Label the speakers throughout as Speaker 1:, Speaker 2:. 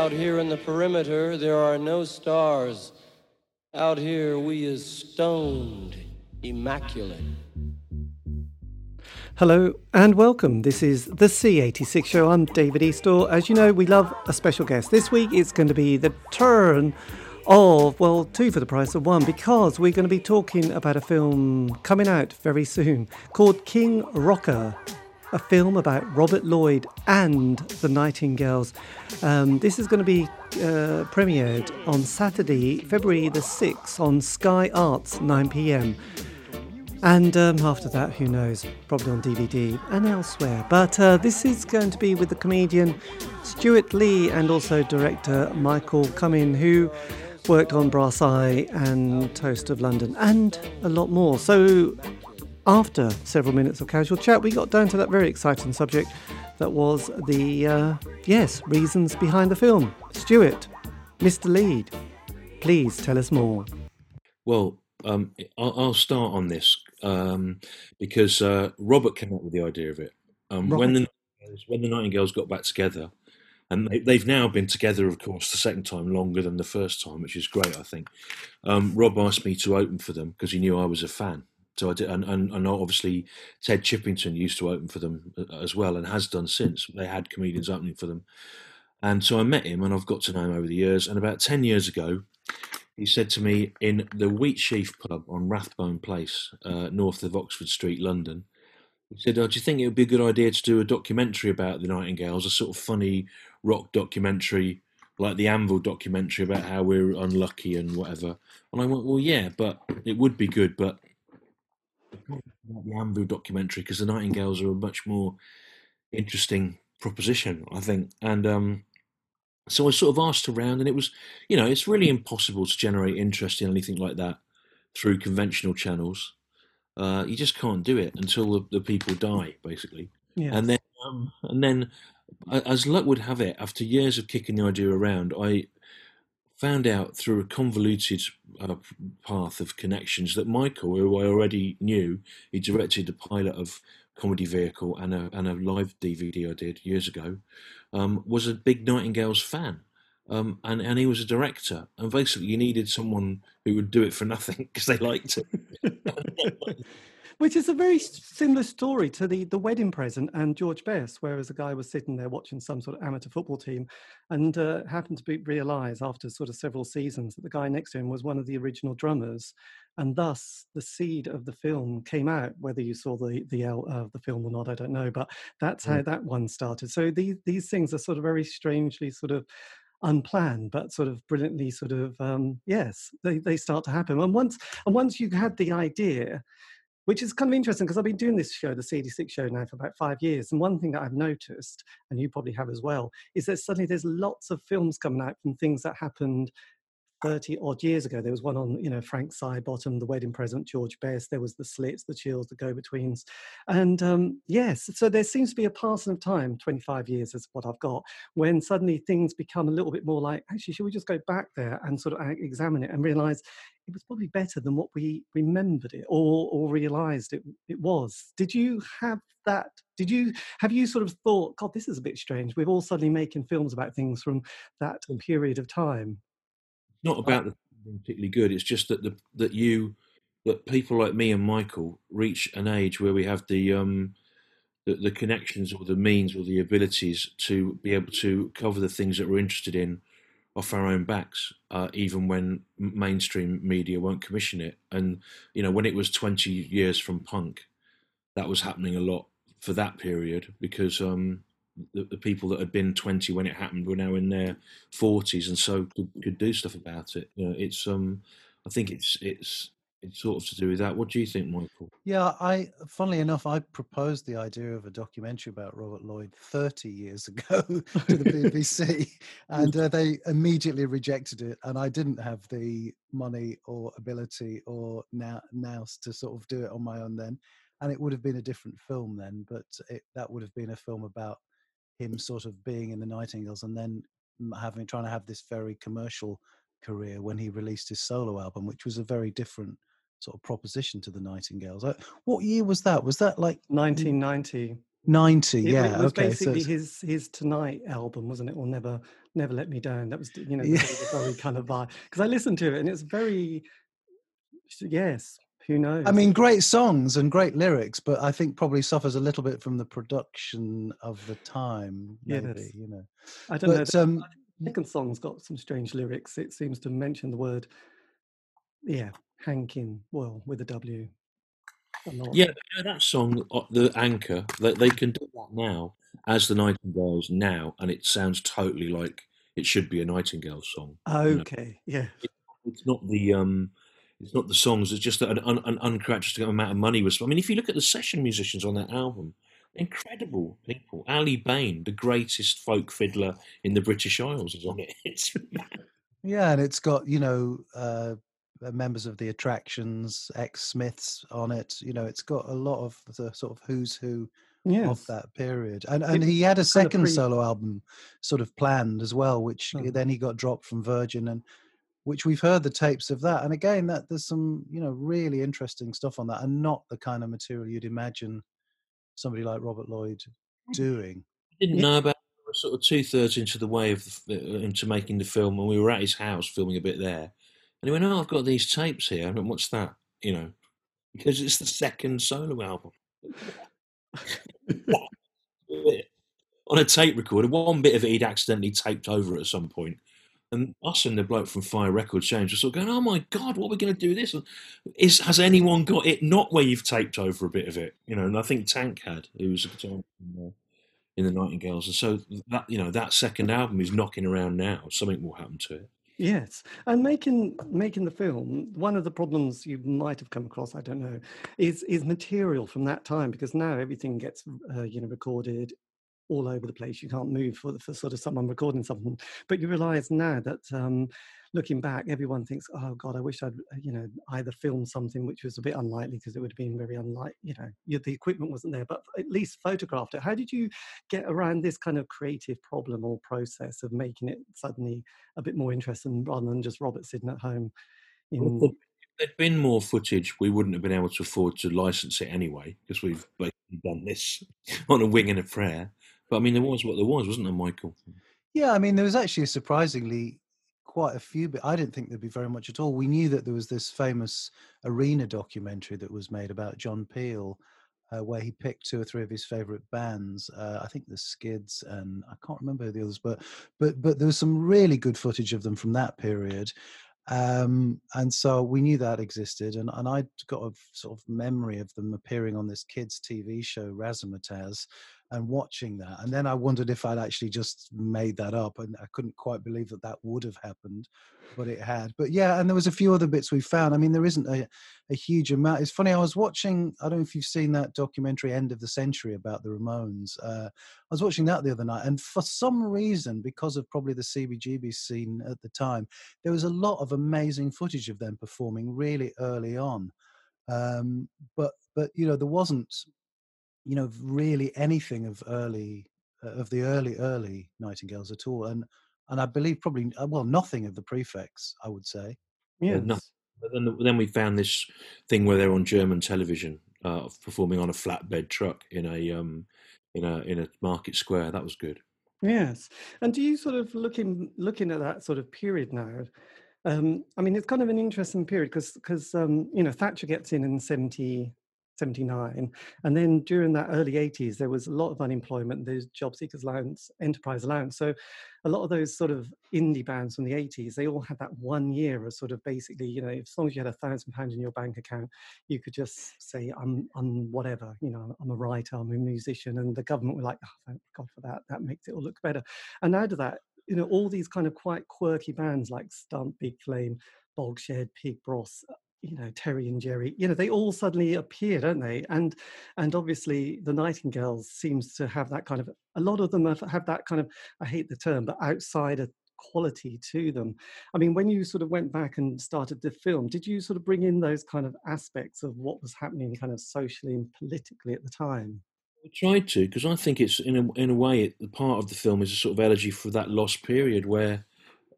Speaker 1: Out here in the perimeter, there are no stars. Out here, we is stoned, immaculate.
Speaker 2: Hello and welcome. This is the C86 show. I'm David Eastaugh. As you know, we love a special guest. This week it's going to be the turn of, well, two for the price of one because we're going to be talking about a film coming out very soon called King Rocker a film about Robert Lloyd and the Nightingales. Um, this is going to be uh, premiered on Saturday, February the 6th on Sky Arts, 9 pm. And um, after that, who knows? Probably on DVD and elsewhere. But uh, this is going to be with the comedian Stewart Lee and also director Michael Cumming, who worked on Brass Eye and Toast of London and a lot more. So after several minutes of casual chat, we got down to that very exciting subject that was the, uh, yes, reasons behind the film. Stewart, Mr. Lee, please tell us more.
Speaker 3: Well, um, I'll, I'll, start on this um, because uh, Robert came up with the idea of it. Um, when the when the Nightingales got back together, and they, have now been together, of course, the second time longer than the first time, which is great, I think. Um, Rob asked me to open for them because he knew I was a fan, so I did, and, and, and obviously Ted Chippington used to open for them uh, as well, and has done since. They had comedians opening for them, and so I met him, and I've got to know him over the years. And about ten years ago, he said to me in the Wheatsheaf pub on Rathbone Place, uh, north of Oxford Street, London. He said, oh, "Do you think it would be a good idea to do a documentary about the Nightingales, a sort of funny rock documentary?" like the Anvil documentary about how we're unlucky and whatever. And I went, well, yeah, but it would be good, but the Anvil documentary because the Nightingales are a much more interesting proposition, I think. And um, so I sort of asked around, and it was, you know, it's really impossible to generate interest in anything like that through conventional channels. Uh, you just can't do it until the, the people die, basically. And then, um, and then, as luck would have it, after years of kicking the idea around, I found out through a convoluted uh, path of connections that Michael, who I already knew, he directed a pilot of Comedy Vehicle and a, and a live DVD I did years ago, um, was a big Nightingales fan. Um, and, and he was a director. And basically, you needed someone who would do it for nothing because they liked it.
Speaker 2: Which is a very similar story to the, the wedding present and George Best, whereas a guy was sitting there watching some sort of amateur football team and uh, happened to be, realize after sort of several seasons that the guy next to him was one of the original drummers. And thus the seed of the film came out, whether you saw the, the, uh, the film or not, I don't know, but that's how that one started. So these, these things are sort of very strangely sort of unplanned but sort of brilliantly sort of um, yes they, they start to happen and once and once you had the idea which is kind of interesting because I've been doing this show, the C86 show, now for about five years. And one thing that I've noticed, and you probably have as well, is that suddenly there's lots of films coming out from things that happened 30 odd years ago. There was one on, you know, Frank Sidebottom, The Wedding Present, George Best. There was The Slits, The Chills, The Go Betweens. And um, yes, so there seems to be a passing of time, 25 years is what I've got, when suddenly things become a little bit more like, actually, should we just go back there and sort of examine it and realize it was probably better than what we remembered it or, or realized it, it was. Did you have that? Did you have you sort of thought, God, this is a bit strange? We're all suddenly making films about things from that period of time
Speaker 3: not about the particularly good. It's just that the that you that people like me and Michael reach an age where we have the um the, the connections or the means or the abilities to be able to cover the things that we're interested in off our own backs, uh, even when mainstream media won't commission it. And you know, when it was 20 years from punk, that was happening a lot for that period because um, the, the, people that had been 20 when it happened were now in their 40s and so could, could do stuff about it you know it's um i think it's it's it's sort of to do with that. What do you think michael?
Speaker 4: Yeah i funnily enough i proposed the idea of a documentary about robert lloyd 30 years ago to the bbc and uh, they immediately rejected it and i didn't have the money or ability or now now to sort of do it on my own then and it would have been a different film then but it, that would have been a film about him sort of being in the Nightingales and then having trying to have this very commercial career when he released his solo album, which was a very different sort of proposition to the Nightingales. Uh, what year was that? Was that like
Speaker 2: 1990?
Speaker 4: 90
Speaker 2: It,
Speaker 4: yeah
Speaker 2: it was
Speaker 4: okay
Speaker 2: basically
Speaker 4: so
Speaker 2: his his Tonight album, wasn't it? Or Never Never Let Me Down. That was you know
Speaker 4: Yeah.
Speaker 2: very kind of vibe because I listened to it and it's very yes. Who knows?
Speaker 4: I mean, great songs and great lyrics, but I think probably suffers a little bit from the production of the time. Maybe
Speaker 2: Yes.
Speaker 4: you know.
Speaker 2: I don't know.
Speaker 4: But
Speaker 2: The
Speaker 4: um,
Speaker 2: second song's got some strange lyrics. It seems to mention the word, yeah, hanking. Well, with a W.
Speaker 3: Yeah, that song, uh, the anchor, they, they can do that now as the Nightingales now, and it sounds totally like it should be a Nightingale song. you know.
Speaker 2: Okay. Yeah.
Speaker 3: It's not the um, it's not the songs. It's just an, an, an uncharacteristic amount of money was. I mean, if you look at the session musicians on that album, incredible people. Aly Bain, the greatest folk fiddler in the British Isles, is on it.
Speaker 4: Yeah, and it's got you know uh, members of the Attractions, ex Smiths on it. You know, it's got a lot of the sort of who's who of that period. And
Speaker 2: It
Speaker 4: and he had a second
Speaker 2: pre-
Speaker 4: solo album sort of planned as well, which
Speaker 2: Oh.
Speaker 4: then he got dropped from Virgin and which we've heard the tapes of that. And again, that there's some, you know, really interesting stuff on that and not the kind of material you'd imagine somebody like Robert Lloyd doing.
Speaker 3: didn't know about. Sort of two thirds into the way of the, uh, into making the film, and we were at his house filming a bit there. And he went, "Oh, I've got these tapes here." And "What's that?" You know, because it's the second solo album. on a tape recorder. One bit of it he'd accidentally taped over at some point. And us and the bloke from Fire Records Change were sort of going, "Oh my god, what are we going to do this?" Is has anyone got it not where you've taped over a bit of it? You know, and I think Tank had, who was a guitar in the Nightingales, and so that you know that second album is knocking around now. Something will happen to it.
Speaker 2: Yes, and making making the film, one of the problems you might have come across, I don't know, is is material from that time because now everything gets uh, you know recorded all over the place. You can't move for for sort of someone recording something, but you realise now that um, looking back, everyone thinks, "Oh God, I wish I'd uh, you know either filmed something which was a bit unlikely because it would have been very unlikely. You know, the equipment wasn't there, but at least photographed it." How did you get around this kind of creative problem or process of making it suddenly a bit more interesting rather than just Robert sitting at home in
Speaker 3: If there'd been more footage, we wouldn't have been able to afford to license it anyway because we've basically done this on a wing and a prayer. But I mean, there was what there was, wasn't there, Michael?
Speaker 4: Yeah, I mean, there was actually surprisingly quite a few, but I didn't think there'd be very much at all. We knew that there was this famous arena documentary that was made about John Peel, uh, where he picked two or three of his favorite bands. Uh, I think the Skids, and I can't remember the others, but but but there was some really good footage of them from that period. Um, and so we knew that existed, and, and I'd got a sort of memory of them appearing on this kids' TV show, Razzmatazz, and watching that. And then I wondered if I'd actually just made that up, and I couldn't quite believe that that would have happened, but it had. But yeah, and there was a few other bits we found. I mean, there isn't a, a huge amount. It's funny. I was watching. I don't know if you've seen that documentary "End of the Century" about the Ramones. Uh, I was watching that the other night, and for some reason, because of probably the CBGB scene at the time, there was a lot of amazing footage of them performing really early on. Um, but but you know there wasn't you know really anything of early uh, of the early early nightingales at all and and i believe probably uh, well nothing of the prefects i would say
Speaker 2: yes.
Speaker 3: no- But then, then we found this thing where they're on German television, uh, performing on a flatbed truck in a um, in a in a market square. That was good.
Speaker 2: Yes. And do you sort of looking looking at that sort of period now? Um, I mean, it's kind of an interesting period because because um, you know Thatcher gets in in 70, 79, and then during that early 80s there was a lot of unemployment. There's job seekers allowance, enterprise allowance. So a lot of those sort of indie bands from the 80s, they all had that one year of sort of basically, you know, as long as you had a thousand pounds in your bank account, you could just say, I'm, I'm whatever, you know, I'm a writer, I'm a musician. And the government were like, oh, thank God for that. That makes it all look better. And out of that, you know, all these kind of quite quirky bands like Stump, Big Flame, Bogshed, Pig Bros, you know, Terry and Jerry, you know, they all suddenly appear, don't they? And and obviously the Nightingales seems to have that kind of a lot of them have, have that kind of I hate the term, but outsider quality to them. I mean, when you sort of went back and started the film, did you sort of bring in those kind of aspects of what was happening kind of socially and politically at the time?
Speaker 3: We tried to because I think it's in a in a way it, the part of the film is a sort of elegy for that lost period where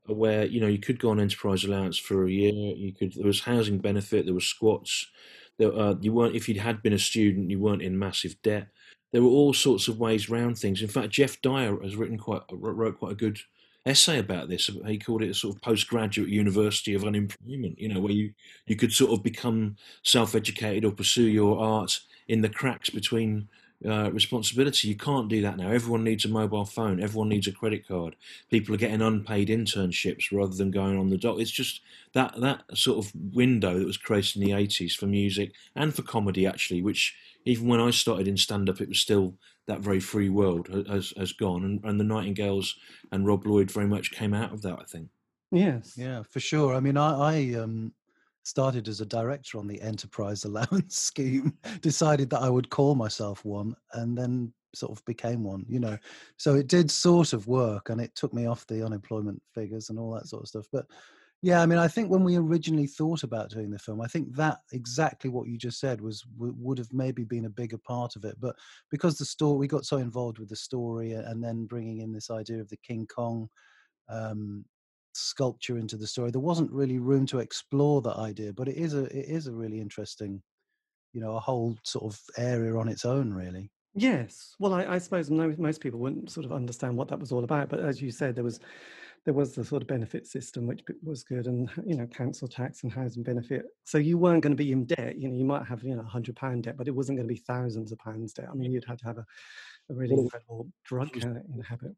Speaker 3: where you know you could go on enterprise allowance for a year. You could there was housing benefit, there was squats. There, uh, you weren't if you had been a student, you weren't in massive debt. there were all sorts of ways round things. In fact, Geoff Dyer has written quite wrote quite a good essay about this. He called it a sort of postgraduate university of unemployment. You know, where you you could sort of become self-educated or pursue your art in the cracks between uh, responsibility. You can't do that now. Everyone needs a mobile phone. Everyone needs a credit card. People are getting unpaid internships rather than going on the dock. It's just that that sort of window that was created in the eighties for music and for comedy, actually. Which even when I started in stand up, it was still that very free world has has gone, and, and the Nightingales and Rob Lloyd very much came out of that. I think.
Speaker 2: Yes.
Speaker 4: Yeah, for sure. I mean, I, I um, started as a director on the enterprise allowance scheme decided that i would call myself one and then sort of became one you know. So it did sort of work and it took me off the unemployment figures and all that sort of stuff. But yeah i mean i think when we originally thought about doing the film i think that exactly what you just said was would have maybe been a bigger part of it. But because the story we got so involved with the story and then bringing in this idea of the king kong um, sculpture into the story. There wasn't really room to explore that idea, but it is a it is a really interesting, you know, a whole sort of area on its own, really.
Speaker 2: Yes. Well, I, I suppose most people wouldn't sort of understand what that was all about. But as you said, there was there was the sort of benefit system which was good, and you know, council tax and housing benefit. So you weren't going to be in debt. You know, you might have you know a hundred pound debt, but it wasn't going to be thousands of pounds debt. I mean, you'd have to have a, a really incredible drug uh, habit.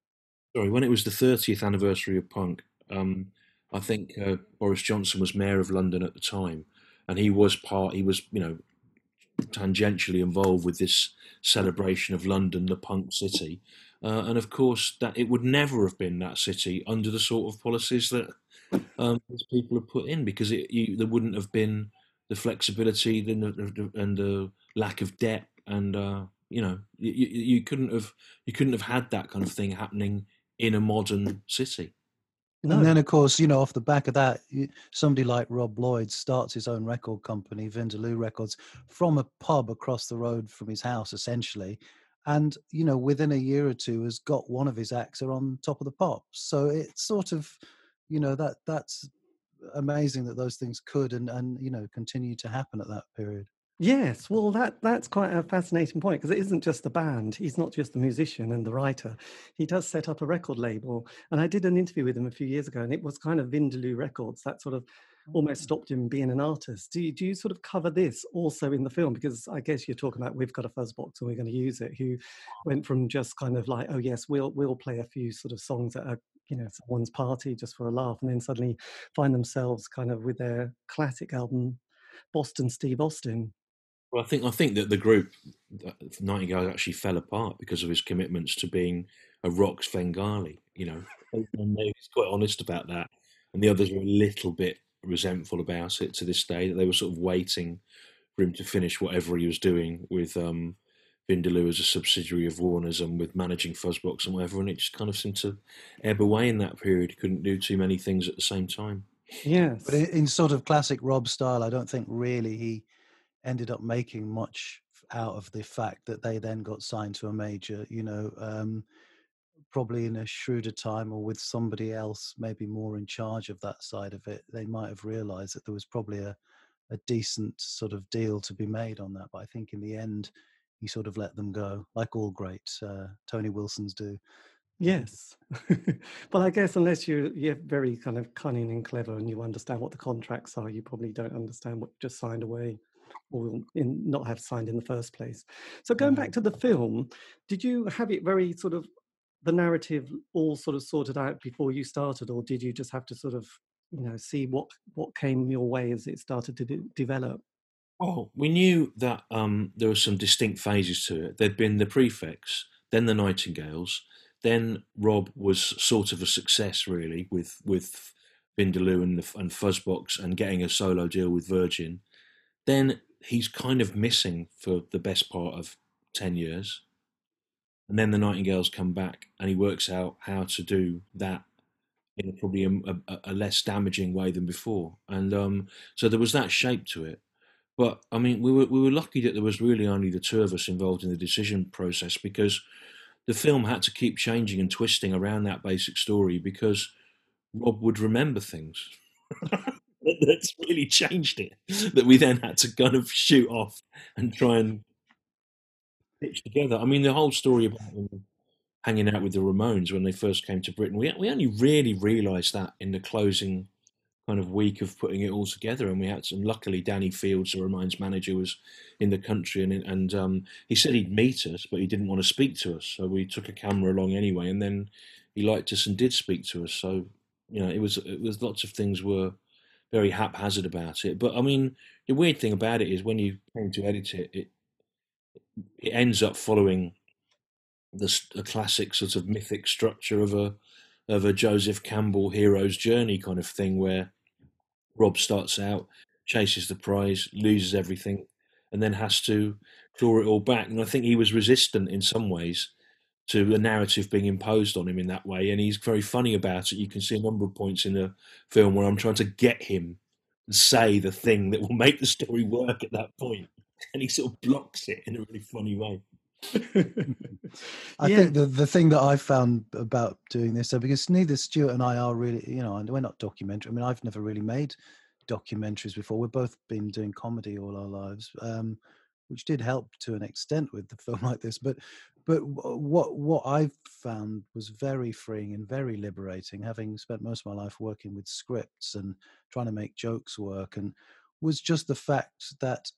Speaker 3: Sorry, when it was the 30th anniversary of punk, um, I think uh, Boris Johnson was mayor of London at the time, and he was part. He was, you know, tangentially involved with this celebration of London, the punk city, uh, and of course that it would never have been that city under the sort of policies that um, people have put in, because it, you, there wouldn't have been the flexibility and the, and the lack of debt, and uh, you know, you, you couldn't have you couldn't have had that kind of thing happening in a modern city.
Speaker 4: No. And then, of course, you know, off the back of that, somebody like Rob Lloyd starts his own record company, Vindaloo Records, from a pub across the road from his house, essentially. And, you know, within a year or two has got one of his acts are on top of the pops. So it's sort of, you know, that that's amazing that those things could and, and you know, continue to happen at that period.
Speaker 2: Yes, well, that that's quite a fascinating point because it isn't just the band. He's not just the musician and the writer. He does set up a record label, and I did an interview with him a few years ago, and it was kind of Vindaloo Records that sort of almost mm. stopped him being an artist. Do you, do you sort of cover this also in the film? Because I guess you're talking about we've got a fuzz box and we're going to use it. Who went from just kind of like, oh yes, we'll we'll play a few sort of songs at a you know someone's party just for a laugh, and then suddenly find themselves kind of with their classic album, Bostin' Steve Austin
Speaker 3: well, I think I think that the group Nightingale actually fell apart because of his commitments to being a rock Svengali. You know, he's quite honest about that, and the others were a little bit resentful about it to this day. That they were sort of waiting for him to finish whatever he was doing with um, Vindaloo as a subsidiary of Warner's and with managing Fuzzbox and whatever, and it just kind of seemed to ebb away in that period. He couldn't do too many things at the same time.
Speaker 2: Yes,
Speaker 4: but in, in sort of classic Rob style, I don't think really he ended up making much out of the fact that they then got signed to a major, you know, um, probably in a shrewder time or with somebody else maybe more in charge of that side of it, they might have realized that there was probably a, a decent sort of deal to be made on that. But I think in the end, he sort of let them go, like all great uh, Tony Wilsons do.
Speaker 2: Yes, but I guess unless you're you're very kind of cunning and clever and you understand what the contracts are, you probably don't understand what you just signed away or in, not have signed in the first place. So going back to the film, did you have it very sort of the narrative all sort of sorted out before you started, or did you just have to sort of you know see what what came your way as it started to de- develop?
Speaker 3: Oh, we knew that um, there were some distinct phases to it. There'd been the prefects, then the Nightingales, then Rob was sort of a success really with with Vindaloo and, and Fuzzbox and getting a solo deal with Virgin. Then he's kind of missing for the best part of 10 years. And then the Nightingales come back and he works out how to do that in probably a, a, a less damaging way than before. And um, so there was that shape to it. But I mean, we were we were lucky that there was really only the two of us involved in the decision process because the film had to keep changing and twisting around that basic story because Rob would remember things. that's really changed it. That we then had to kind of shoot off and try and pitch together. I mean, the whole story about him hanging out with the Ramones when they first came to Britain, we we only really realised that in the closing kind of week of putting it all together. And we had some. Luckily, Danny Fields, the Ramones manager, was in the country, and and um, he said he'd meet us, but he didn't want to speak to us. So we took a camera along anyway, and then he liked us and did speak to us. So you know, it was it was lots of things were very haphazard about it. But I mean, the weird thing about it is when you came to edit it, it it ends up following the, the classic sort of mythic structure of a of a Joseph Campbell hero's journey kind of thing, where Rob starts out, chases the prize, loses everything, and then has to claw it all back. And I think he was resistant in some ways to the narrative being imposed on him in that way. And he's very funny about it. You can see a number of points in the film where I'm trying to get him to say the thing that will make the story work at that point, and he sort of blocks it in a really funny way.
Speaker 4: I yeah. think the the thing that I found about doing this, so because neither Stewart and I are really, you know, we're not documentary. I mean, I've never really made documentaries before. We've both been doing comedy all our lives, um, which did help to an extent with the film like this. But but uh, what what I've found was very freeing and very liberating, having spent most of my life working with scripts and trying to make jokes work, and was just the fact that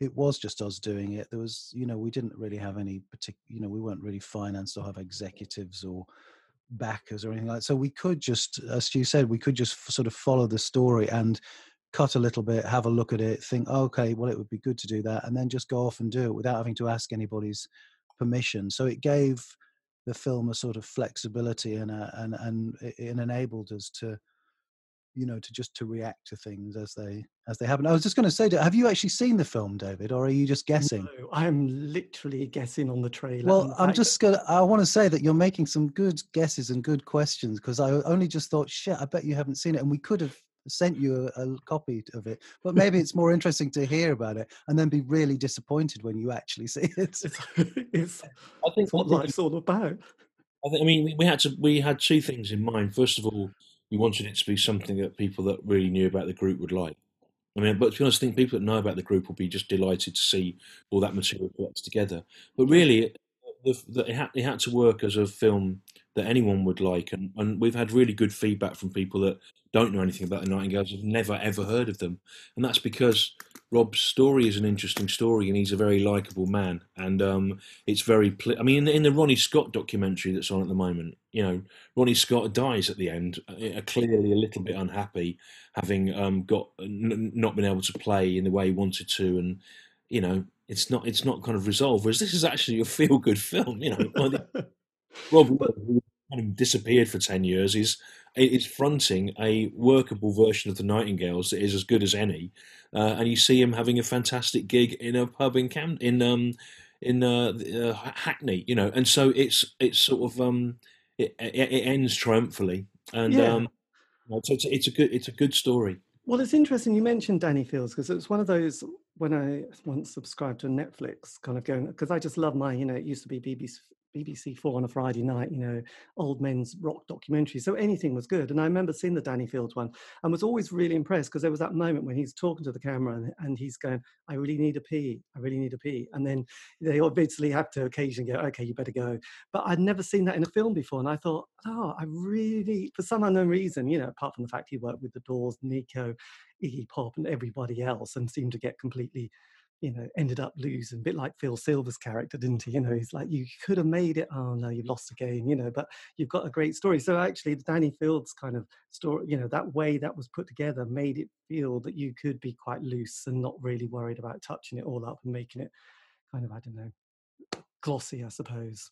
Speaker 4: it was just us doing it. There was, you know, we didn't really have any particular, you know, we weren't really financed or have executives or backers or anything like that. So we could just, as you said, we could just sort of follow the story and cut a little bit, have a look at it, think, okay, well, it would be good to do that, and then just go off and do it without having to ask anybody's permission. So it gave the film a sort of flexibility and a, and and it enabled us to you know to just to react to things as they as they happen i was just going to say have you actually seen the film david or are you just guessing
Speaker 2: no, i'm literally guessing on the trailer
Speaker 4: well i'm just gonna i want to say that you're making some good guesses and good questions because i only just thought shit i bet you haven't seen it and we could have sent you a, a, copy of it but maybe it's more interesting to hear about it and then be really disappointed when you actually see it
Speaker 2: it's, it's i think what life's all about
Speaker 3: I, think, I mean we had to we had two things in mind first of all we wanted it to be something that people that really knew about the group would like. I mean, but to be honest, I think people that know about the group will be just delighted to see all that material collected together. But really, the, it, had, it had to work as a film that anyone would like, and, and we've had really good feedback from people that don't know anything about the Nightingales, have never ever heard of them, and that's because Rob's story is an interesting story, and he's a very likable man. And um, it's very, pl- I mean, in the, in the, Ronnie Scott documentary that's on at the moment, you know, Ronnie Scott dies at the end, uh, clearly a little bit unhappy, having um, got n- not been able to play in the way he wanted to, and you know, it's not it's not kind of resolved. Whereas this is actually a feel good film, you know. Rob kind of disappeared for ten years. Is is fronting a workable version of the Nightingales that is as good as any, uh, and you see him having a fantastic gig in a pub in Cam in um in uh, uh, Hackney, you know, and so it's it's sort of um it, it, it ends triumphantly, and yeah. um so it's, it's a good it's a good story.
Speaker 2: Well, it's interesting you mentioned Danny Fields because it was one of those when I once subscribed to Netflix, kind of going because I just love my, you know, it used to be BBC BBC Four on a Friday night, you know, old men's rock documentary. So anything was good. And I remember seeing the Danny Fields one and was always really impressed because there was that moment when he's talking to the camera and, and, he's going, I really need a pee. I really need a pee. And then they obviously have to occasionally go, okay, you better go. But I'd never seen that in a film before. And I thought, oh, I really, for some unknown reason, you know, apart from the fact he worked with the Doors, Nico, Iggy Pop, and everybody else and seemed to get completely you know, ended up losing, a bit like Phil Silver's character, didn't he? You know, he's like, you could have made it. Oh no, you've lost again, you know, but you've got a great story. So actually, the Danny Fields kind of story, you know, that way that was put together made it feel that you could be quite loose and not really worried about touching it all up and making it kind of, I don't know, glossy, I suppose.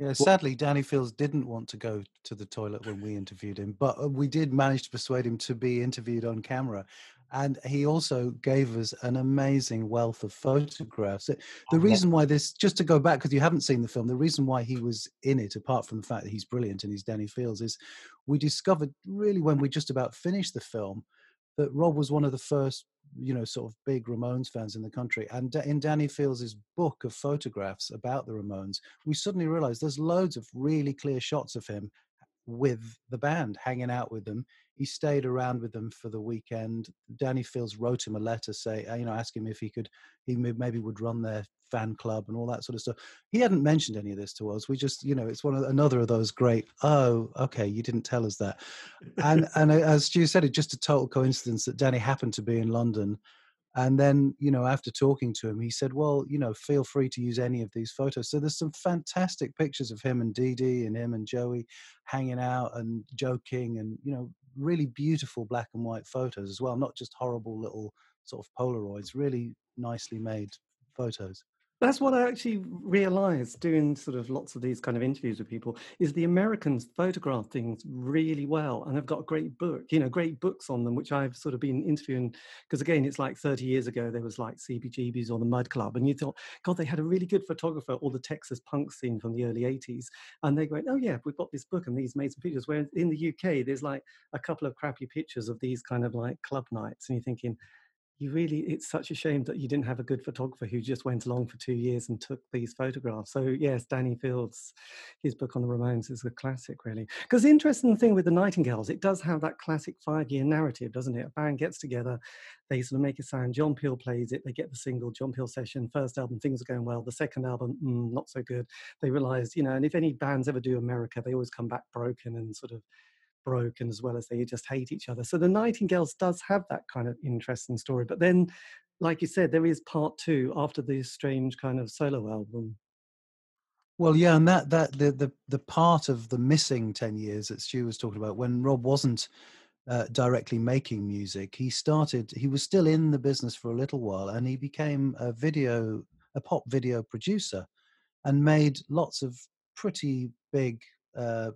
Speaker 4: Yeah, sadly, Danny Fields didn't want to go to the toilet when we interviewed him, but uh, we did manage to persuade him to be interviewed on camera and he also gave us an amazing wealth of photographs. The oh, reason why this, just to go back, because you haven't seen the film, the reason why he was in it, apart from the fact that he's brilliant and he's Danny Fields, is we discovered really when we just about finished the film that Rob was one of the first, you know, sort of big Ramones fans in the country. And in Danny Fields' book of photographs about the Ramones, we suddenly realized there's loads of really clear shots of him with the band, hanging out with them. He stayed around with them for the weekend. Danny Fields wrote him a letter, say, uh, you know, ask him if he could, he maybe would run their fan club and all that sort of stuff. He hadn't mentioned any of this to us. We just, you know, it's one of another of those great. Oh, okay, you didn't tell us that. And and as Stu said, it's just a total coincidence that Danny happened to be in London and then, you know, after talking to him, he said, well, you know, feel free to use any of these photos. So there's some fantastic pictures of him and Dee Dee and him and Joey hanging out and joking and, you know, really beautiful black and white photos as well, not just horrible little sort of Polaroids, really nicely made photos.
Speaker 2: That's what I actually realized doing sort of lots of these kind of interviews with people is the Americans photograph things really well and they've got a great book, you know, great books on them, which I've sort of been interviewing. Because again, it's like 30 years ago, there was like CBGB's or the Mud Club. And you thought, God, they had a really good photographer, or the Texas punk scene from the early 80s. And they went, oh, yeah, we've got this book and these made some pictures. Whereas in the UK, there's like a couple of crappy pictures of these kind of like club nights. And you're thinking, you really it's such a shame that you didn't have a good photographer who just went along for two years and took these photographs. So yes danny fields his book on the ramones is a classic really. Because the interesting thing with the nightingales it does have that classic five year narrative doesn't it? A band gets together they sort of make a sound john peel plays it they get the single john peel session first album things are going well the second album mm, not so good. They realize you know and if any bands ever do america they always come back broken and sort of broken as well as they just hate each other. So the Nightingales does have that kind of interesting story. But then, like you said, there is part two after this strange kind of solo album.
Speaker 4: Well, yeah, and that that the the the part of the missing ten years that Stu was talking about when Rob wasn't uh, directly making music, he started. He was still in the business for a little while, and he became a video, a pop video producer, and made lots of pretty big uh,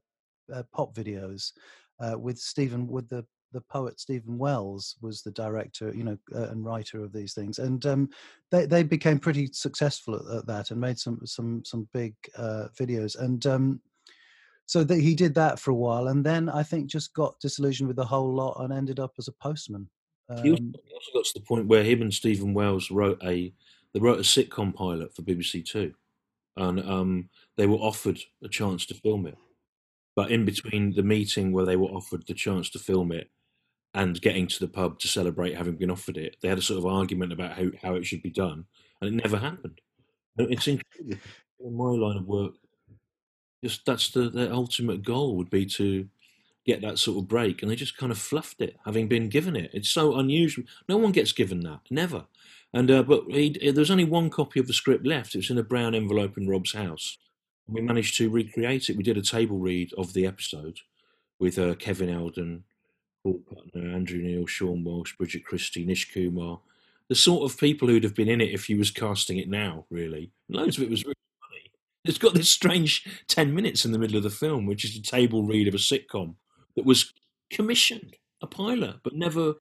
Speaker 4: uh, pop videos uh, with Stephen, with the the poet Steven Wells was the director, you know, uh, and writer of these things, and um, they they became pretty successful at, at, that and made some some some big uh, videos, and um, so that he did that for a while, and then I think just got disillusioned with the whole lot and ended up as a postman.
Speaker 3: Um, he, also, got to the point where him and Steven Wells wrote a they wrote a sitcom pilot for BBC Two, and um, they were offered a chance to film it but in between the meeting where they were offered the chance to film it and getting to the pub to celebrate having been offered it, they had a sort of argument about how, how it should be done, and it never happened. It's incredible. In my line of work, just that's the, the ultimate goal would be to get that sort of break, and they just kind of fluffed it, having been given it. It's so unusual. No one gets given that, never. And uh, but he, there's only one copy of the script left. It was in a brown envelope in Rob's house, we managed to recreate it. We did a table read of the episode with uh, Kevin Eldon, Paul Putner, Andrew Neil, Sean Walsh, Bridget Christie, Nish Kumar, the sort of people who'd have been in it if you was casting it now, really. Loads of it was really funny. It's got this strange 10 minutes in the middle of the film, which is a table read of a sitcom that was commissioned, a pilot, but never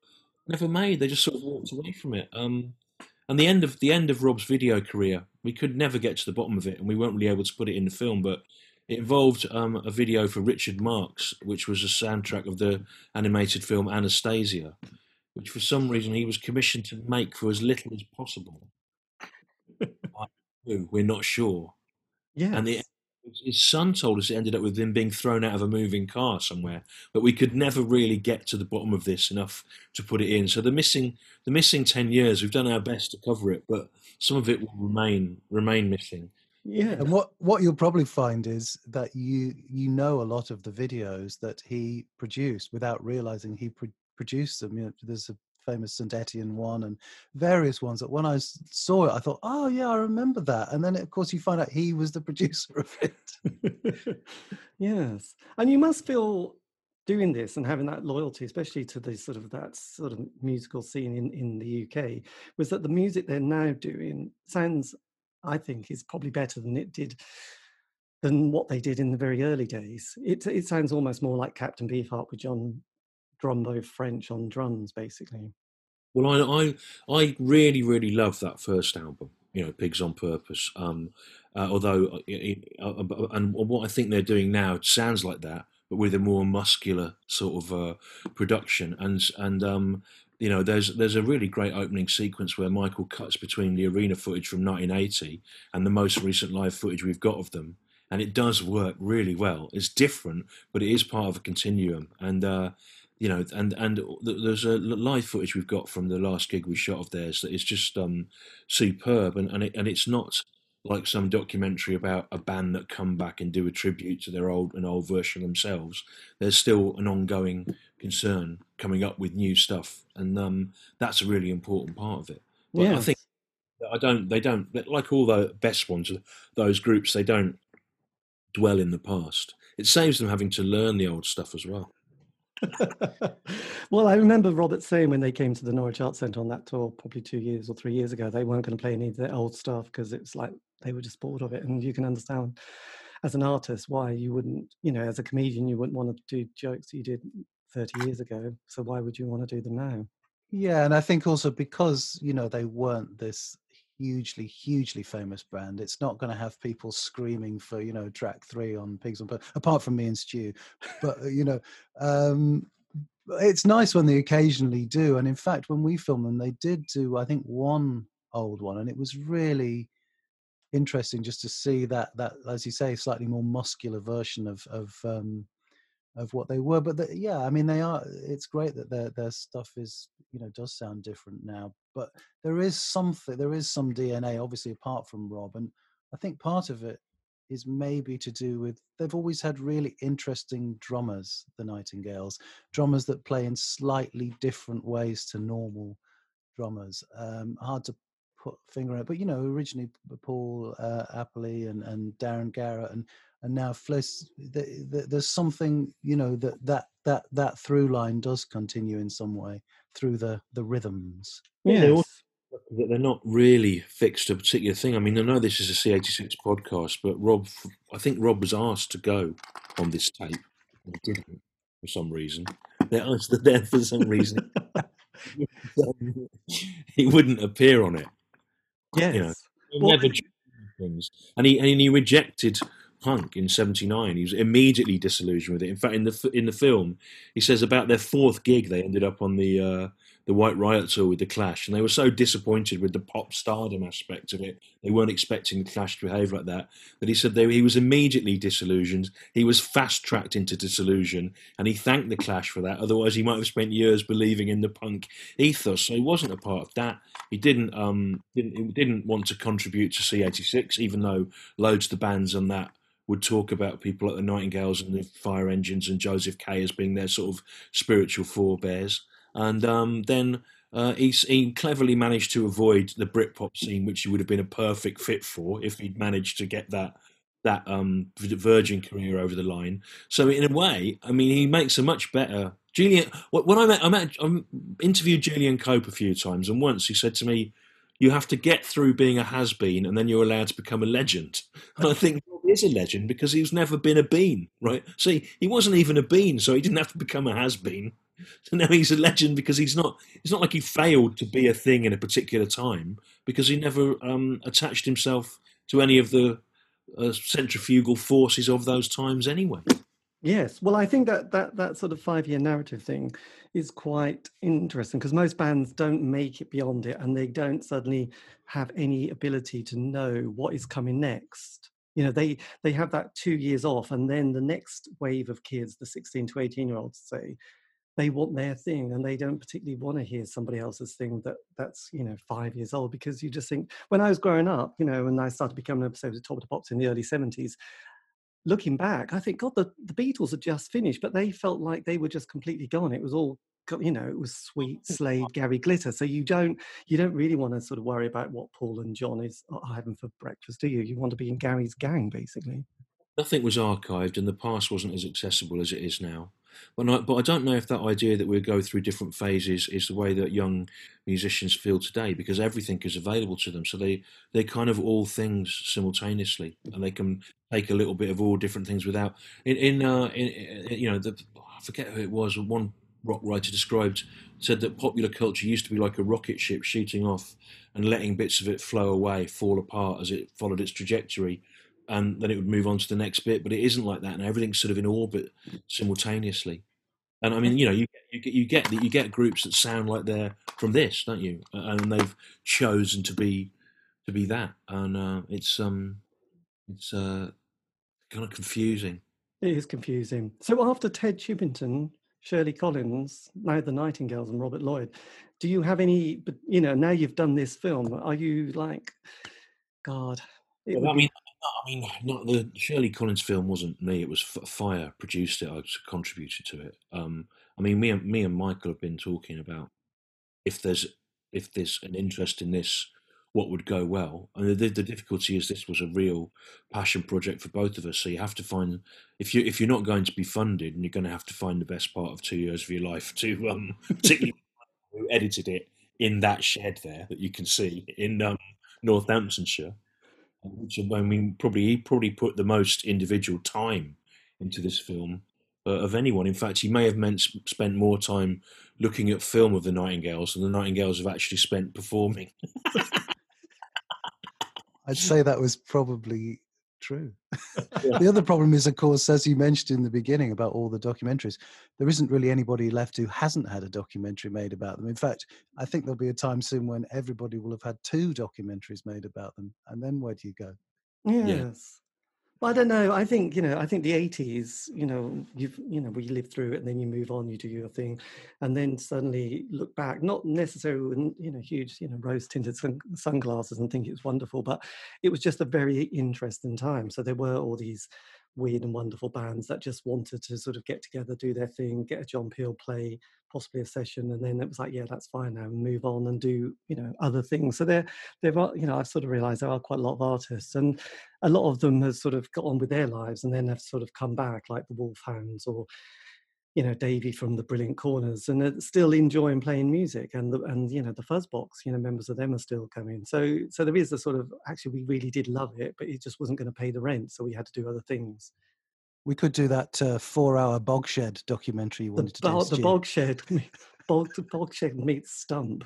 Speaker 3: never made. They just sort of walked away from it. Um, and the end of the end of Rob's video career, we could never get to the bottom of it, and we weren't really able to put it in the film. But it involved um, a video for Richard Marx, which was a soundtrack of the animated film Anastasia, which for some reason he was commissioned to make for as little as possible. We're not sure.
Speaker 2: Yeah.
Speaker 3: And the his son told us it ended up with him being thrown out of a moving car somewhere, but we could never really get to the bottom of this enough to put it in. So the missing the missing ten years, we've done our best to cover it, but some of it will remain remain missing.
Speaker 4: Yeah, and what what you'll probably find is that you you know a lot of the videos that he produced without realizing he pro- produced them. You know, there's a famous St. Etienne one and various ones that when I saw it, I thought, oh, yeah, I remember that. And then, of course, you find out he was the producer of
Speaker 2: it. yes. And you must feel doing this and having that loyalty, especially to the sort of that sort of musical scene in, in the UK, was that the music they're now doing sounds, I think, is probably better than it did than what they did in the very early days. It it sounds almost more like Captain Beefheart with John Drumbo French on drums, basically.
Speaker 3: Well, I, I, I really, really love that first album. You know, Pigs on Purpose. Um, uh, although, uh, it, uh, uh and what I think they're doing now sounds like that, but with a more muscular sort of uh, production. And and um, you know, there's there's a really great opening sequence where Michael cuts between the arena footage from 1980 and the most recent live footage we've got of them, and it does work really well. It's different, but it is part of a continuum, and uh, you know, and and there's a live footage we've got from the last gig we shot of theirs that is just um, superb, and and, it, and it's not like some documentary about a band that come back and do a tribute to their old an old version themselves. There's still an ongoing concern coming up with new stuff, and um, that's a really important part of it. But yes. I think I don't. They don't like all the best ones. Those groups they don't dwell in the past. It saves them having to learn the old stuff as well.
Speaker 2: well, I remember Robert saying when they came to the Norwich Arts Centre on that tour, probably two years or three years ago, they weren't going to play any of their old stuff because it's like they were just bored of it. And you can understand as an artist why you wouldn't, you know, as a comedian, you wouldn't want to do jokes you did 30 years ago. So why would you want to do them now?
Speaker 4: Yeah, and I think also because you know they weren't this hugely, hugely famous brand, it's not going to have people screaming for you know track three on Pigs on apart from me and Stu. But uh, you know, um, it's nice when they occasionally do. And in fact, when we filmed them, they did do I think one old one, and it was really interesting just to see that that as you say slightly more muscular version of of um, of what they were. But the, yeah, I mean, they are. It's great that their their stuff is you know does sound different now. But there is something. There is some DNA, obviously, apart from Rob, and I think part of it is maybe to do with they've always had really interesting drummers, the Nightingales, drummers that play in slightly different ways to normal drummers. Um, hard to put finger on it, but you know, originally Paul uh, Apperley and, and Daren Garratt and and now Fliss, the, the, there's something you know that that that that through line does continue in some way through the the rhythms.
Speaker 3: Yeah, yes. that they're not really fixed to a particular thing. I mean, I know this is a C86 podcast, but Rob, I think Rob was asked to go on this tape and didn't for some reason. They're asked that there for some reason. he wouldn't appear on it.
Speaker 2: Yes. You know,
Speaker 3: he well, never things, and he and he rejected punk in '79. He was immediately disillusioned with it. In fact, in the in the film, he says about their fourth gig, they ended up on the uh, the White Riot tour with the Clash, and they were so disappointed with the pop stardom aspect of it. They weren't expecting the Clash to behave like that. That he said they, he was immediately disillusioned. He was fast tracked into disillusion, and he thanked the Clash for that. Otherwise, he might have spent years believing in the punk ethos. So he wasn't a part of that. He didn't um didn't didn't want to contribute to C86, even though loads of the bands on that would talk about people like the Nightingales and the Fire Engines and Joseph K as being their sort of spiritual forebears. And um, then uh, he, he, cleverly managed to avoid the Britpop scene, which he would have been a perfect fit for if he'd managed to get that that um, Virgin career over the line. So in a way, I mean, he makes a much better Julian. When I met, I met, I interviewed Julian Cope a few times, and once he said to me, "You have to get through being a has been, and then you're allowed to become a legend." And I think is a legend because he's never been a bean, right? See, he wasn't even a bean, so he didn't have to become a has been. So now he's a legend because he's not. It's not like he failed to be a thing in a particular time because he never um, attached himself to any of the uh, centrifugal forces of those times anyway.
Speaker 2: Yes, well, I think that that that sort of five-year narrative thing is quite interesting because most bands don't make it beyond it, and they don't suddenly have any ability to know what is coming next you know they they have that two years off and then the next wave of kids the 16 to 18 year olds say they want their thing and they don't particularly want to hear somebody else's thing that that's you know five years old because you just think when i was growing up you know when i started becoming obsessed with top of the pops in the early 70s looking back i think god the, the beatles had just finished but they felt like they were just completely gone. It was all you know it was sweet slade gary glitter so you don't you don't really want to sort of worry about what paul and john is uh, having for breakfast do you you want to be in gary's gang basically
Speaker 3: nothing was archived and the past wasn't as accessible as it is now but I, but I don't know if that idea that we go through different phases is the way that young musicians feel today because everything is available to them. So they they kind of all things simultaneously, and they can take a little bit of all different things without. In in, uh, in, in you know the I forget who it was. One rock writer described said that popular culture used to be like a rocket ship shooting off and letting bits of it flow away, fall apart as it followed its trajectory, and then it would move on to the next bit. But it isn't like that, and everything's sort of in orbit simultaneously. And I mean, you know, you you get you get you get groups that sound like they're from this, don't you? And they've chosen to be to be that, and uh, it's um it's uh kind of confusing.
Speaker 2: It is confusing. So after Ted Chippington, Shirley Collins, now the Nightingales, and Robert Lloyd, do you have any? You know, now you've done this film, are you like, God?
Speaker 3: Well, I mean, I mean, not the Shirley Collins film wasn't me. It was Fire produced it. I contributed to it. Um, I mean, me and me and Michael have been talking about if there's if there's an interest in this, what would go well. And the, the difficulty is this was a real passion project for both of us. So you have to find if you if you're not going to be funded, and you're going to have to find the best part of two years of your life to um, particularly who edited it in that shed there that you can see in um, Northamptonshire which I mean, probably probably put the most individual time into this film uh, of anyone. In fact, he may have meant spent more time looking at film of the Nightingales than the Nightingales have actually spent performing.
Speaker 4: I'd say that was probably true. Yeah. the other problem is, of course, as you mentioned in the beginning about all the documentaries, there isn't really anybody left who hasn't had a documentary made about them. In fact, I think there'll be a time soon when everybody will have had two documentaries made about them. And then where do you go?
Speaker 2: Yes. Well, I don't know. I think you know. I think the '80s. You know, you've you know, we live through it, and then you move on. You do your thing, and then suddenly look back. Not necessarily with you know huge you know rose tinted sun- sunglasses and think it's wonderful, but it was just a very interesting time. So there were all these weird and wonderful bands that just wanted to sort of get together, do their thing, get a John Peel play, possibly a session, and then it was like, yeah, that's fine now, move on and do you know other things. So there, there are you know I've sort of realised there are quite a lot of artists, and a lot of them have sort of got on with their lives and then have sort of come back, like the Wolfhounds or you know Davey from the Brilliant Corners, and are still enjoying playing music, and the and you know the Fuzzbox, you know members of them are still coming. So so there is a sort of actually we really did love it, but it just wasn't going to pay the rent, so we had to do other things.
Speaker 4: We could do that uh, four-hour Bogshed documentary you wanted
Speaker 2: the,
Speaker 4: to
Speaker 2: do. The Bogshed, bog, Bogshed meets Stump.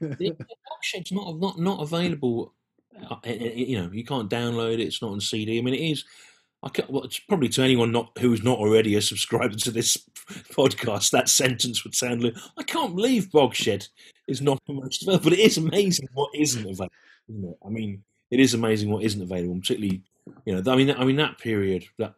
Speaker 3: the Bogshed's not not not available. Uh, you know, you can't download it. It's not on CD. I mean, it is I can, well, it's probably to anyone not who's not already a subscriber to this podcast, that sentence would sound. Like, I can't believe Bogshed is not most available, but it is amazing what isn't available. I mean, it is amazing what isn't available. Particularly, you know, I mean, I mean that period, that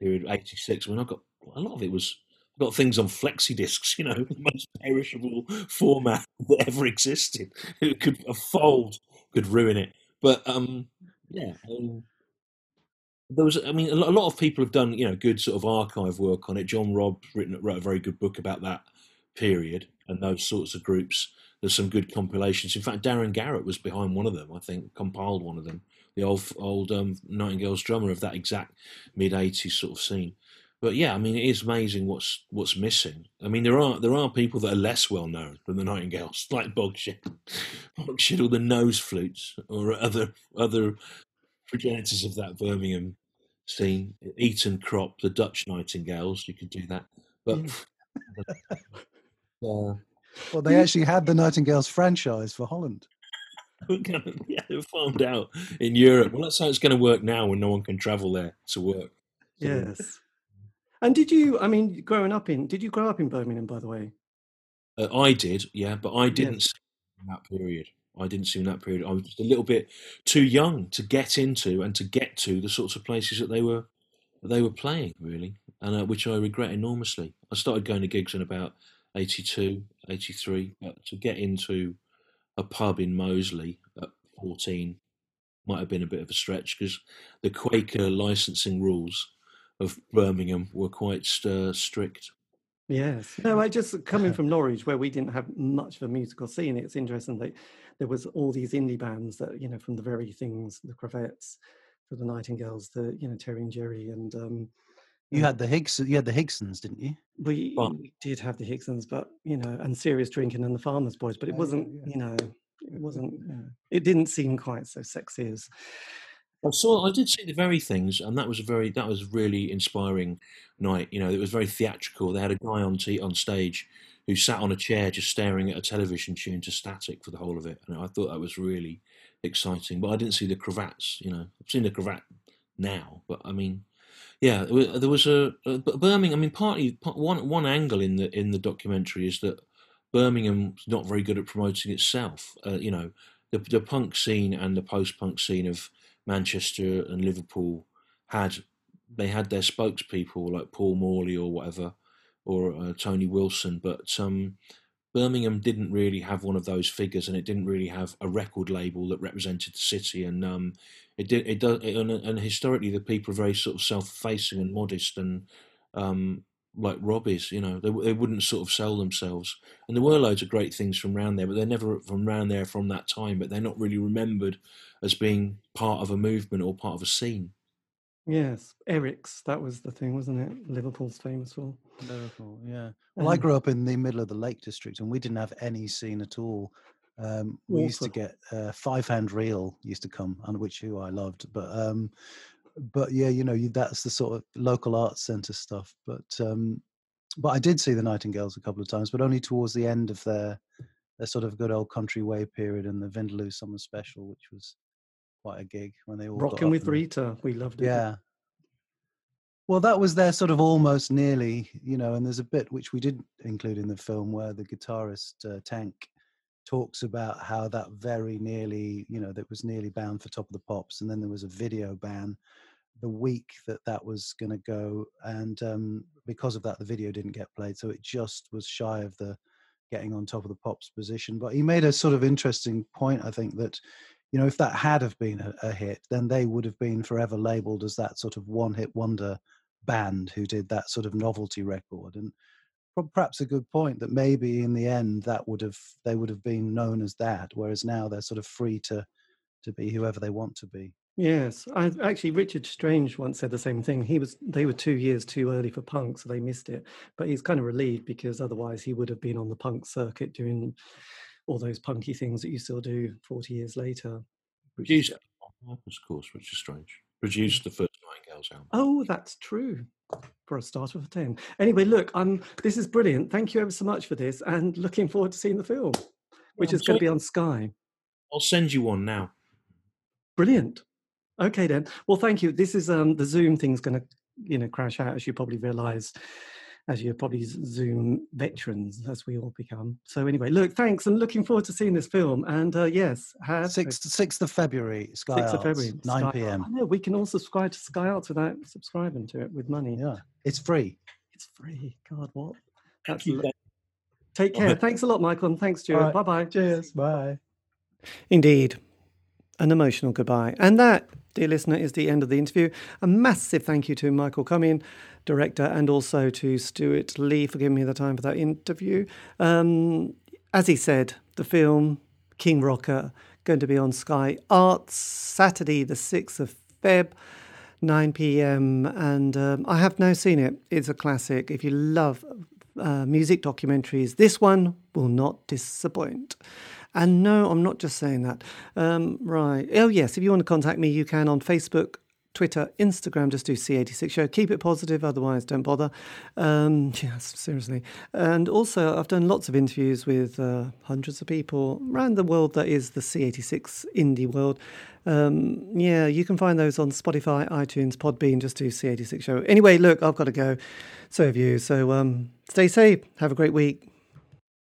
Speaker 3: period, eighty six. when I got a lot of it was I got things on flexi discs. You know, the most perishable format that ever existed. It could a fold could ruin it, but um, yeah. Mean, there was, I mean, a lot of people have done, you know, good sort of archive work on it. John Robb written wrote a very good book about that period and those sorts of groups. There's some good compilations. In fact, Daren Garratt was behind one of them. I think compiled one of them. The old old um, Nightingales drummer of that exact mid '80s sort of scene. But yeah, I mean, it is amazing what's what's missing. I mean, there are there are people that are less well known than the Nightingales, like Bogshed, Bogshed, or the Nose Flutes, or other other progenitors of that Birmingham scene. Eton Crop, the Dutch Nightingales, you could do that. But uh,
Speaker 4: well, they actually had the Nightingales franchise for Holland.
Speaker 3: yeah, they farmed out in Europe. Well, that's how it's going to work now when no one can travel there to work.
Speaker 2: Yes. And did you? I mean, growing up in, did you grow up in Birmingham, by the way?
Speaker 3: Uh, I did, yeah, but I didn't yes. in that period. I didn't see in that period. I was just a little bit too young to get into and to get to the sorts of places that they were that they were playing, really, and uh, which I regret enormously. I started going to gigs in about 82, 83, but to get into a pub in Moseley at 14 might have been a bit of a stretch because the Quaker licensing rules of Birmingham were quite uh, strict.
Speaker 2: Yes. No, I just coming from Norwich, where we didn't have much of a musical scene. It's interesting that there was all these indie bands that you know from the very things, the Cravats, to the Nightingales, the you know Terry and Jerry, and um,
Speaker 4: you had the Higgs, you had the Higsons, didn't you?
Speaker 2: We, we, did have the Higsons, but you know, and Serious Drinking and the Farmers Boys, but it wasn't, yeah. you know, it wasn't, you know, it didn't seem quite so sexy as
Speaker 3: I saw. I did see the very things, and that was a very that was a really inspiring night. You know, it was very theatrical. They had a guy on t- on stage who sat on a chair just staring at a television tuned to static for the whole of it, and I thought that was really exciting. But I didn't see the cravats. You know, I've seen the cravat now, but I mean, yeah, there was a, a Birmingham. I mean, partly one one angle in the in the documentary is that Birmingham's not very good at promoting itself. Uh, you know, the the punk scene and the post punk scene of Manchester and Liverpool had they had their spokespeople like Paul Morley or whatever, or uh, Tony Wilson, but um, Birmingham didn't really have one of those figures, and it didn't really have a record label that represented the city. And um, it did it does, and, and, historically the people are very sort of self-facing and modest, and um, like Robbie's, you know, they, they wouldn't sort of sell themselves. And there were loads of great things from round there, but they're never from round there from that time. But they're not really remembered as being part of a movement or part of a scene.
Speaker 2: Yes, Eric's. That was the thing, wasn't it? Liverpool's famous for.
Speaker 4: Liverpool, yeah. Well, um, I grew up in the middle of the Lake District, and we didn't have any scene at all. Um, we used to get uh, five hand reel used to come, and which who I loved, but um, but yeah, you know, you, that's the sort of local arts centre stuff. But um, but I did see the Nightingales a couple of times, but only towards the end of their their sort of good old country way period and the Vindaloo Summer Special, which was quite a gig when they all
Speaker 2: rocking with and, Rita. We loved it.
Speaker 4: Yeah. Well, that was their sort of almost nearly, you know, and there's a bit which we did include in the film where the guitarist uh, Tank talks about how that very nearly, you know, that was nearly bound for Top of the Pops, and then there was a video ban the week that that was going to go, and um, because of that, the video didn't get played, so it just was shy of the getting on Top of the Pops position. But he made a sort of interesting point, I think, that you know, if that had have been a, a, hit, then they would have been forever labeled as that sort of one-hit wonder band who did that sort of novelty record. And perhaps a good point that maybe in the end that would have they would have been known as that, whereas now they're sort of free to to be whoever they want to be.
Speaker 2: Yes, I, actually Richard Strange once said the same thing. He was they were two years too early for punk, so they missed it. But he's kind of relieved because otherwise he would have been on the punk circuit doing all those punky things that you still do 40 years later.
Speaker 3: Produced on purpose, of course, which is strange. Produced the first Nightingales album.
Speaker 2: Oh, that's true. For a start of a 10. Anyway, look, um, this is brilliant. Thank you ever so much for this and looking forward to seeing the film, which well, is going to be on Sky.
Speaker 3: I'll send you one now.
Speaker 2: Brilliant. Okay then. Well, thank you. This is um the Zoom thing's going to you know crash out as you probably realise as you're probably Zoom veterans, as we all become. So anyway, look, thanks, and looking forward to seeing this film. And uh, yes,
Speaker 4: sixth sixth of February, Sky Sixth of February, nine Sky p.m.
Speaker 2: know, we can all subscribe to Sky Arts without subscribing to it with money.
Speaker 4: Yeah, it's free.
Speaker 2: It's free. God, what? That's Take care. Thanks a lot, Michael, and thanks, Stewart. Right. Bye bye.
Speaker 4: Cheers. Bye.
Speaker 2: Indeed an emotional goodbye. And that, dear listener, is the end of the interview. A massive thank you to Michael Cumming, director, and also to Stewart Lee for giving me the time for that interview. Um, as he said, the film King Rocker going to be on Sky Arts Saturday, the 6th of Feb. 9 p.m. and um, I have now seen it. It's a classic. If you love uh, music documentaries, this one will not disappoint. And no, I'm not just saying that. Um, right. Oh, yes. If you want to contact me, you can on Facebook, Twitter, Instagram, just do C86 Show. Keep it positive, otherwise, don't bother. Um, yes, seriously. And also, I've done lots of interviews with uh, hundreds of people around the world that is the C86 indie world. Um, yeah, you can find those on Spotify, iTunes, Podbean, just do C86 Show. Anyway, look, I've got to go. So have you. So um, stay safe. Have a great week.